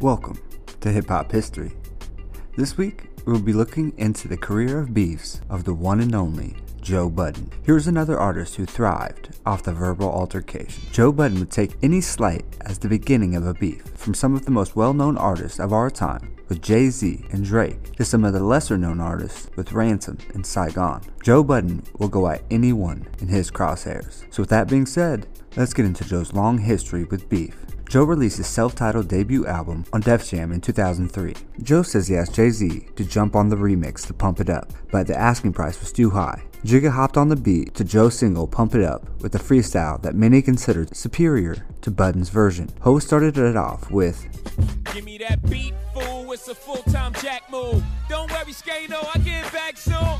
Welcome to Hip Hop History. This week, we'll be looking into the career of beefs of the one and only Joe Budden. Here's another artist who thrived off the verbal altercation. Joe Budden would take any slight as the beginning of a beef, from some of the most well known artists of our time, with Jay Z and Drake, to some of the lesser known artists with Ransom and Saigon. Joe Budden will go at anyone in his crosshairs. So, with that being said, let's get into Joe's long history with beef. Joe released his self titled debut album on Def Jam in 2003. Joe says he asked Jay Z to jump on the remix to pump it up, but the asking price was too high. Jigga hopped on the beat to Joe's single Pump It Up with a freestyle that many considered superior to Budden's version. Ho started it off with Give me that beat, fool, it's a full-time jack move. Don't worry, Skano, I get back soon.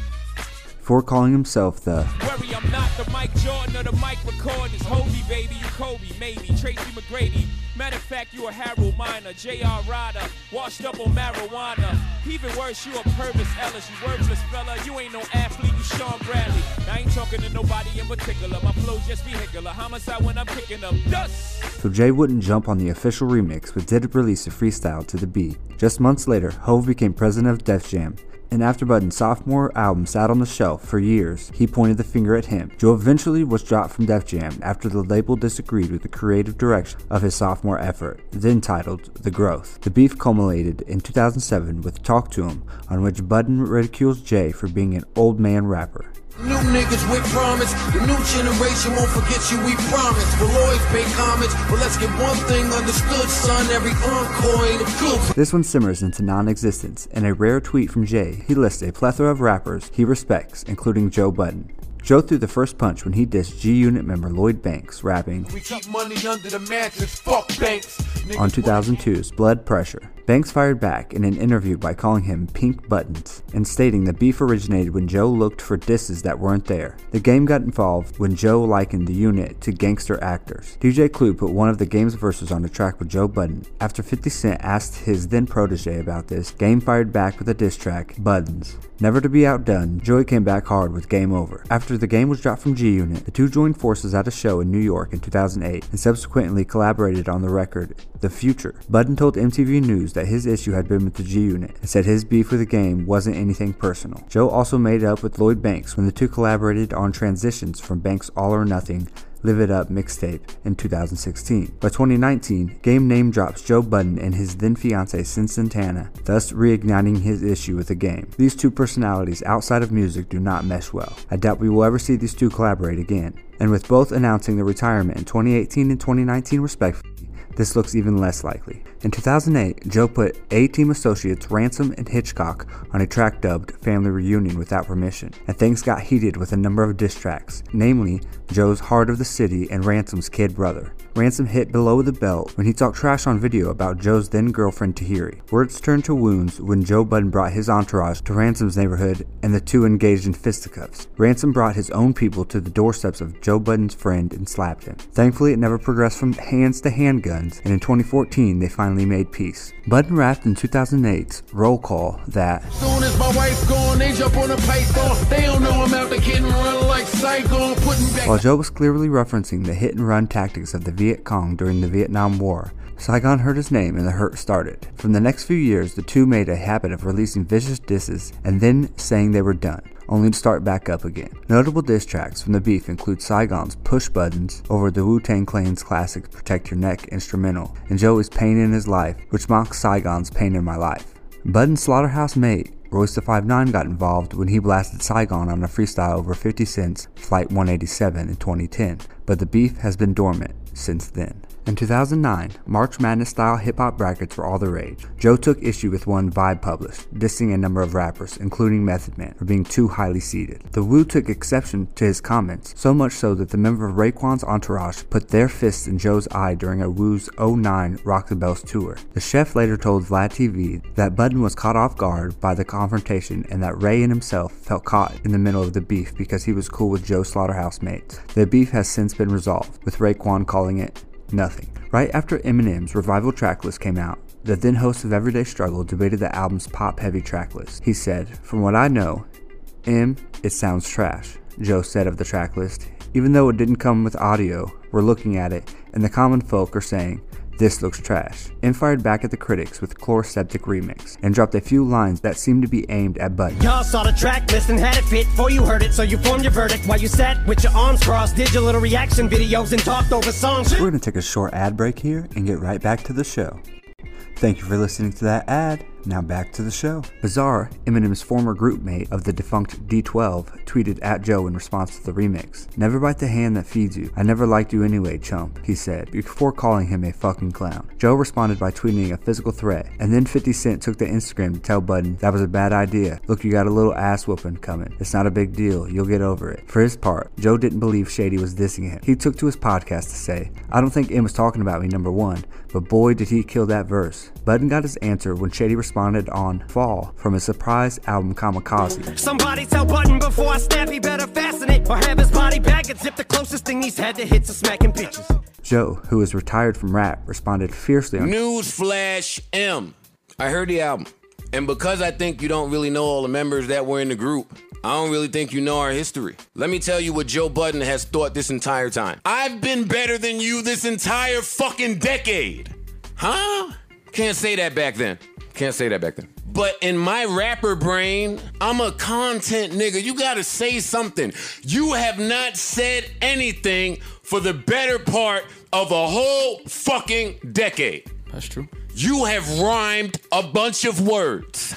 Before calling himself the Worry, I'm not the Mike Jordan or the Mike Hobie, baby, you Kobe, maybe. Tracy McGrady. Matter of fact, you a Harold Miner, J.R. Rider, washed up on marijuana. Even worse, you a Purvis Ellis, you worthless fella. You ain't no athlete, you Shawn Bradley. I ain't talking to nobody in particular. My flow's just vehicular. Homicide when I'm picking up dust. So Jay wouldn't jump on the official remix, but did release a freestyle to the beat. Just months later, Hove became president of Def Jam, and after Budden's sophomore album sat on the shelf for years, he pointed the finger at him. Joe eventually was dropped from Def Jam after the label disagreed with the creative direction of his sophomore effort, then titled The Growth. The beef culminated in 2007 with Talk to Him, on which Budden ridicules Jay for being an old man rapper. New niggas with promise. The new generation won't forget you, we promise. We'll always pay homage. But let's get one thing understood, son. Every encore ain't a good This one simmers into non existence. In a rare tweet from Jay, he lists a plethora of rappers he respects, including Joe Budden. Joe threw the first punch when he dissed G Unit member Lloyd Banks, rapping We money under the mattress. Fuck banks. On 2002's Blood Pressure. Banks fired back in an interview by calling him Pink Buttons and stating the beef originated when Joe looked for disses that weren't there. The game got involved when Joe likened the unit to gangster actors. DJ Clue put one of the game's verses on the track with Joe Budden. After 50 Cent asked his then protege about this, Game fired back with a diss track, Buttons. Never to be outdone, Joey came back hard with Game Over. After the game was dropped from G Unit, the two joined forces at a show in New York in 2008 and subsequently collaborated on the record The Future. Budden told MTV News that his issue had been with the G Unit and said his beef with the game wasn't anything personal. Joe also made up with Lloyd Banks when the two collaborated on transitions from Banks' All or Nothing Live It Up mixtape in 2016. By 2019, Game name drops Joe Budden and his then fiancee Cyn Santana, thus reigniting his issue with the game. These two personalities outside of music do not mesh well. I doubt we will ever see these two collaborate again. And with both announcing their retirement in 2018 and 2019 respectively, this looks even less likely. In 2008, Joe put A Team associates Ransom and Hitchcock on a track dubbed Family Reunion without permission, and things got heated with a number of diss tracks, namely Joe's Heart of the City and Ransom's Kid Brother. Ransom hit below the belt when he talked trash on video about Joe's then girlfriend Tahiry. Words turned to wounds when Joe Budden brought his entourage to Ransom's neighborhood and the two engaged in fisticuffs. Ransom brought his own people to the doorsteps of Joe Budden's friend and slapped him. Thankfully, it never progressed from hands to handguns, and in 2014, they finally made peace. Budden rapped in 2008's Roll Call that Soon as my wife gone, they jump on a python. They don't know I'm out the kid and run like psycho. Putting back. While Joe was clearly referencing the hit and run tactics of the Viet Cong during the Vietnam War, Saigon heard his name and the hurt started. From the next few years, the two made a habit of releasing vicious disses and then saying they were done, only to start back up again. Notable diss tracks from the beef include Saigon's Push Buttons over the Wu Tang Clan's classic Protect Your Neck instrumental, and Joey's Pain in His Life, which mocks Saigon's Pain in My Life. Budden's Slaughterhouse mate, Royce the 5'9 got involved when he blasted Saigon on a freestyle over 50 Cent's Flight 187 in 2010, but the beef has been dormant since then. In 2009, March Madness style hip hop brackets were all the rage. Joe took issue with one Vibe published, dissing a number of rappers, including Method Man, for being too highly seated. The Wu took exception to his comments, so much so that the member of Raekwon's entourage put their fists in Joe's eye during a Wu's 09 Rock the Bells tour. The chef later told Vlad TV that Budden was caught off guard by the confrontation and that Ray and himself felt caught in the middle of the beef because he was cool with Joe's slaughterhouse mates. The beef has since been resolved, with Raekwon calling it nothing. Right after Eminem's revival tracklist came out, the then host of Everyday Struggle debated the album's pop heavy tracklist. He said, From what I know, M, it sounds trash. Joe said of the tracklist, even though it didn't come with audio, we're looking at it, and the common folk are saying, This Looks Trash, and fired back at the critics with Chloraseptic remix, and dropped a few lines that seemed to be aimed at Budden. Y'all saw the track list and had it fit before you heard it, so you formed your verdict while you sat with your arms crossed, did your little reaction videos, and talked over songs. We're to take a short ad break here and get right back to the show. Thank you for listening to that ad. Now back to the show. Bizarre, Eminem's former group mate of the defunct D12, tweeted at Joe in response to the remix. Never bite the hand that feeds you. I never liked you anyway, chump, he said, before calling him a fucking clown. Joe responded by tweeting a physical threat, and then 50 Cent took to Instagram to tell Budden that was a bad idea. Look, you got a little ass whooping coming. It's not a big deal. You'll get over it. For his part, Joe didn't believe Shady was dissing him. He took to his podcast to say, I don't think M was talking about me, number one, but boy did he kill that verse. Budden got his answer when Shady responded on Fall from his surprise album Kamikaze. Somebody tell Budden before I snap, he better fasten it or have his body back and zip the closest thing he's had to hits of smacking bitches. Joe, who is retired from rap, responded fiercely on Newsflash M. I heard the album. And because I think you don't really know all the members that were in the group, I don't really think you know our history. Let me tell you what Joe Budden has thought this entire time. I've been better than you this entire fucking decade. Huh? Can't say that back then. Can't say that back then. But in my rapper brain, I'm a content nigga. You gotta say something. You have not said anything for the better part of a whole fucking decade. That's true. You have rhymed a bunch of words.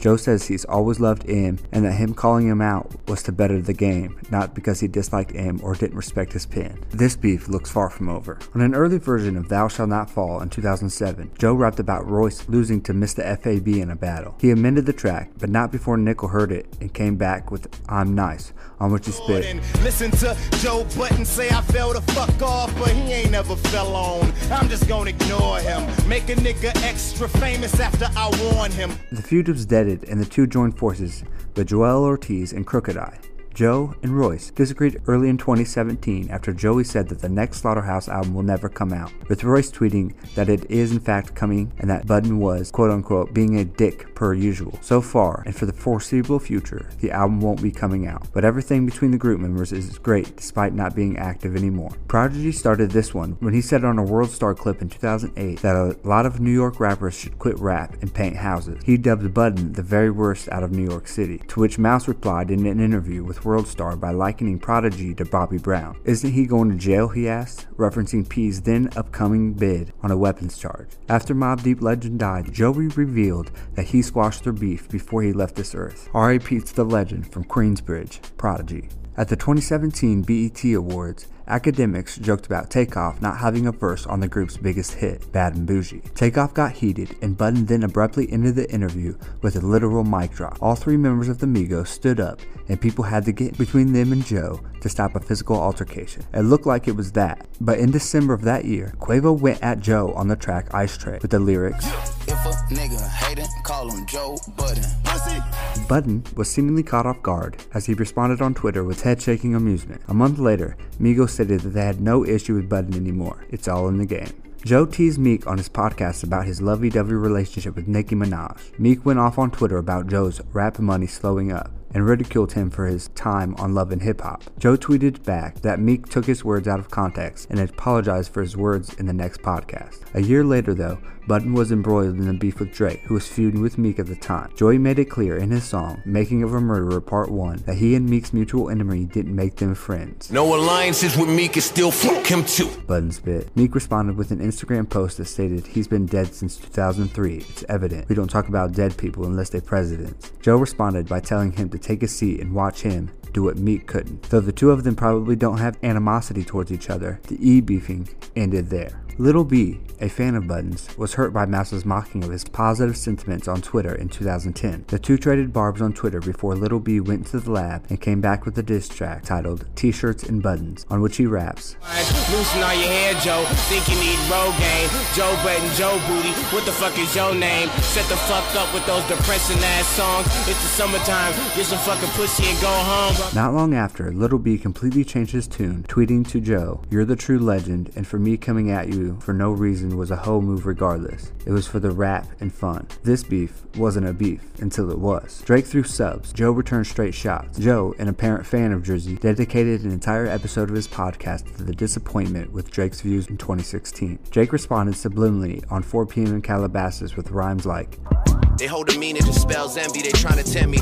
Joe says he's always loved M and that him calling him out was to better the game, not because he disliked M or didn't respect his pen. This beef looks far from over. On an early version of Thou Shall Not Fall in 2007, Joe rapped about Royce losing to Mr. FAB in a battle. He amended the track, but not before Nickel heard it and came back with I'm Nice, on which he spit. Listen to Joe Button say I fell the fuck off, but he ain't never fell on. I'm just gonna ignore him. Make a nigga extra famous after I warn him. The feud was deaded and the two joined forces the Joell Ortiz and Crooked I. Joe and Royce disagreed early in 2017 after Joey said that the next Slaughterhouse album will never come out, with Royce tweeting that it is in fact coming and that Budden was, quote unquote, being a dick per usual. So far, and for the foreseeable future, the album won't be coming out, but everything between the group members is great despite not being active anymore. Prodigy started this one when he said on a World Star clip in 2008 that a lot of New York rappers should quit rap and paint houses. He dubbed Budden the very worst out of New York City, to which Mouse replied in an interview with World Star by likening Prodigy to Bobby Brown. Isn't he going to jail? he asked, referencing P's then upcoming bid on a weapons charge. After Mobb Deep legend died, Joey revealed that he squashed their beef before he left this earth. R.I.P. to the legend from Queensbridge, Prodigy. At the 2017 BET Awards, academics joked about Takeoff not having a verse on the group's biggest hit, Bad and Boujee. Takeoff got heated, and Budden then abruptly ended the interview with a literal mic drop. All three members of the Migos stood up, and people had to get between them and Joe to stop a physical altercation. It looked like it was that, but in December of that year, Quavo went at Joe on the track Ice Tray with the lyrics, If a nigga call him Joe Budden. Budden was seemingly caught off guard as he responded on Twitter with head shaking amusement. A month later, Migos stated that they had no issue with Budden anymore. It's all in the game. Joe teased Meek on his podcast about his lovey-dovey relationship with Nicki Minaj. Meek went off on Twitter about Joe's rap money slowing up and ridiculed him for his time on Love and Hip Hop. Joe tweeted back that Meek took his words out of context and apologized for his words in the next podcast. A year later, though, Budden was embroiled in a beef with Drake, who was feuding with Meek at the time. Joey made it clear in his song, Making of a Murderer Part 1, that he and Meek's mutual enemy didn't make them friends. No alliances with Meek is still fuck him too. Budden spit. Meek responded with an Instagram post that stated he's been dead since 2003. It's evident. We don't talk about dead people unless they're presidents. Joe responded by telling him to take a seat and watch him do what Meek couldn't. Though the two of them probably don't have animosity towards each other, the e beefing ended there. Little B, a fan of Buttons, was hurt by Mouse's mocking of his positive sentiments on Twitter in 2010. The two traded barbs on Twitter before Little B went to the lab and came back with a diss track titled T-Shirts and Buttons, on which he raps. Loosen all your hair, Joe. Think you need Rogaine. Joe Button, Joe Booty. What the fuck is your name? Shut the fuck up with those depressing ass songs. It's the summertime. Get some fucking pussy and go home. Not long after, Little B completely changed his tune, tweeting to Joe, You're the true legend, and for me coming at you do for no reason was a whole move regardless. It was for the rap and fun. This beef wasn't a beef until it was. Drake threw subs. Joe returned straight shots. Joe, an apparent fan of Drizzy, dedicated an entire episode of his podcast to the disappointment with Drake's views in 2016. Drake responded subliminally on 4 p.m. in Calabasas with rhymes like, They hold a meaning to spells envy, they trying to tempt me.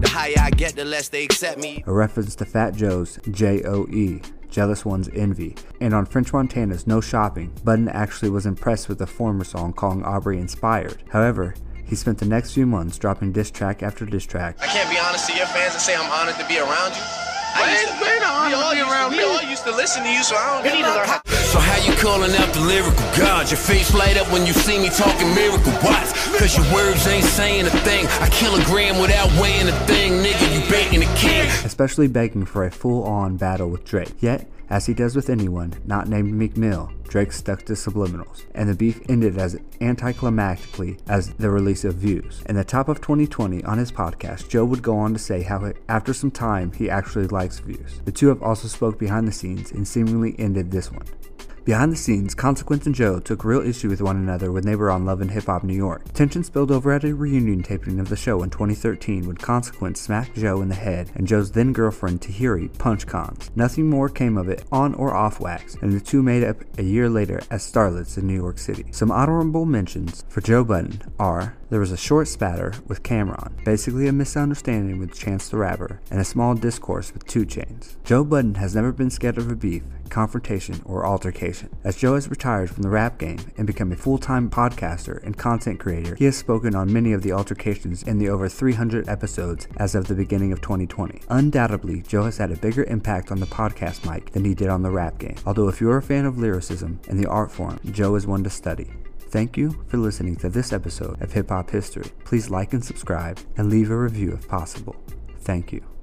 The higher I get, the less they accept me. a reference to Fat Joe's J-O-E, Jealous One's Envy. And on French Montana's No Shopping, Budden actually was impressed with the former song calling Aubrey inspired. However, he spent the next few months dropping diss track after diss track, I can't be honest to your fans and say I'm honored to be around you. I used to, Wait, wait, we all, be used around to, me. we all used to listen to you, so I don't You need to learn how- So how you calling out the lyrical gods? Your face light up when you see me talking miracle watts. Cause your words ain't saying a thing. I kill a gram without weighing a thing, nigga. You baiting a kid. especially begging for a full-on battle with Drake. Yet, as he does with anyone not named Meek Mill, Drake stuck to subliminals, and the beef ended as anticlimactically as the release of Views. In the top of 2020 on his podcast, Joe would go on to say how after some time he actually likes Views. The two have also spoke behind the scenes and seemingly ended this one. Behind the scenes, Consequence and Joe took real issue with one another when they were on Love and Hip Hop New York. Tension spilled over at a reunion taping of the show in 2013 when Consequence smacked Joe in the head and Joe's then girlfriend Tahiry punched Cons. Nothing more came of it on or off wax, and the two made up a year later as starlets in New York City. Some honorable mentions for Joe Budden are there was a short spatter with Cam'ron, basically a misunderstanding with Chance the Rapper, and a small discourse with 2 Chainz. Joe Budden has never been scared of a beef, confrontation, or altercation. As Joe has retired from the rap game and become a full-time podcaster and content creator, he has spoken on many of the altercations in the over 300 episodes as of the beginning of 2020. Undoubtedly, Joe has had a bigger impact on the podcast mic than he did on the rap game. Although if you're a fan of lyricism and the art form, Joe is one to study. Thank you for listening to this episode of Hip Hop History. Please like and subscribe and leave a review if possible. Thank you.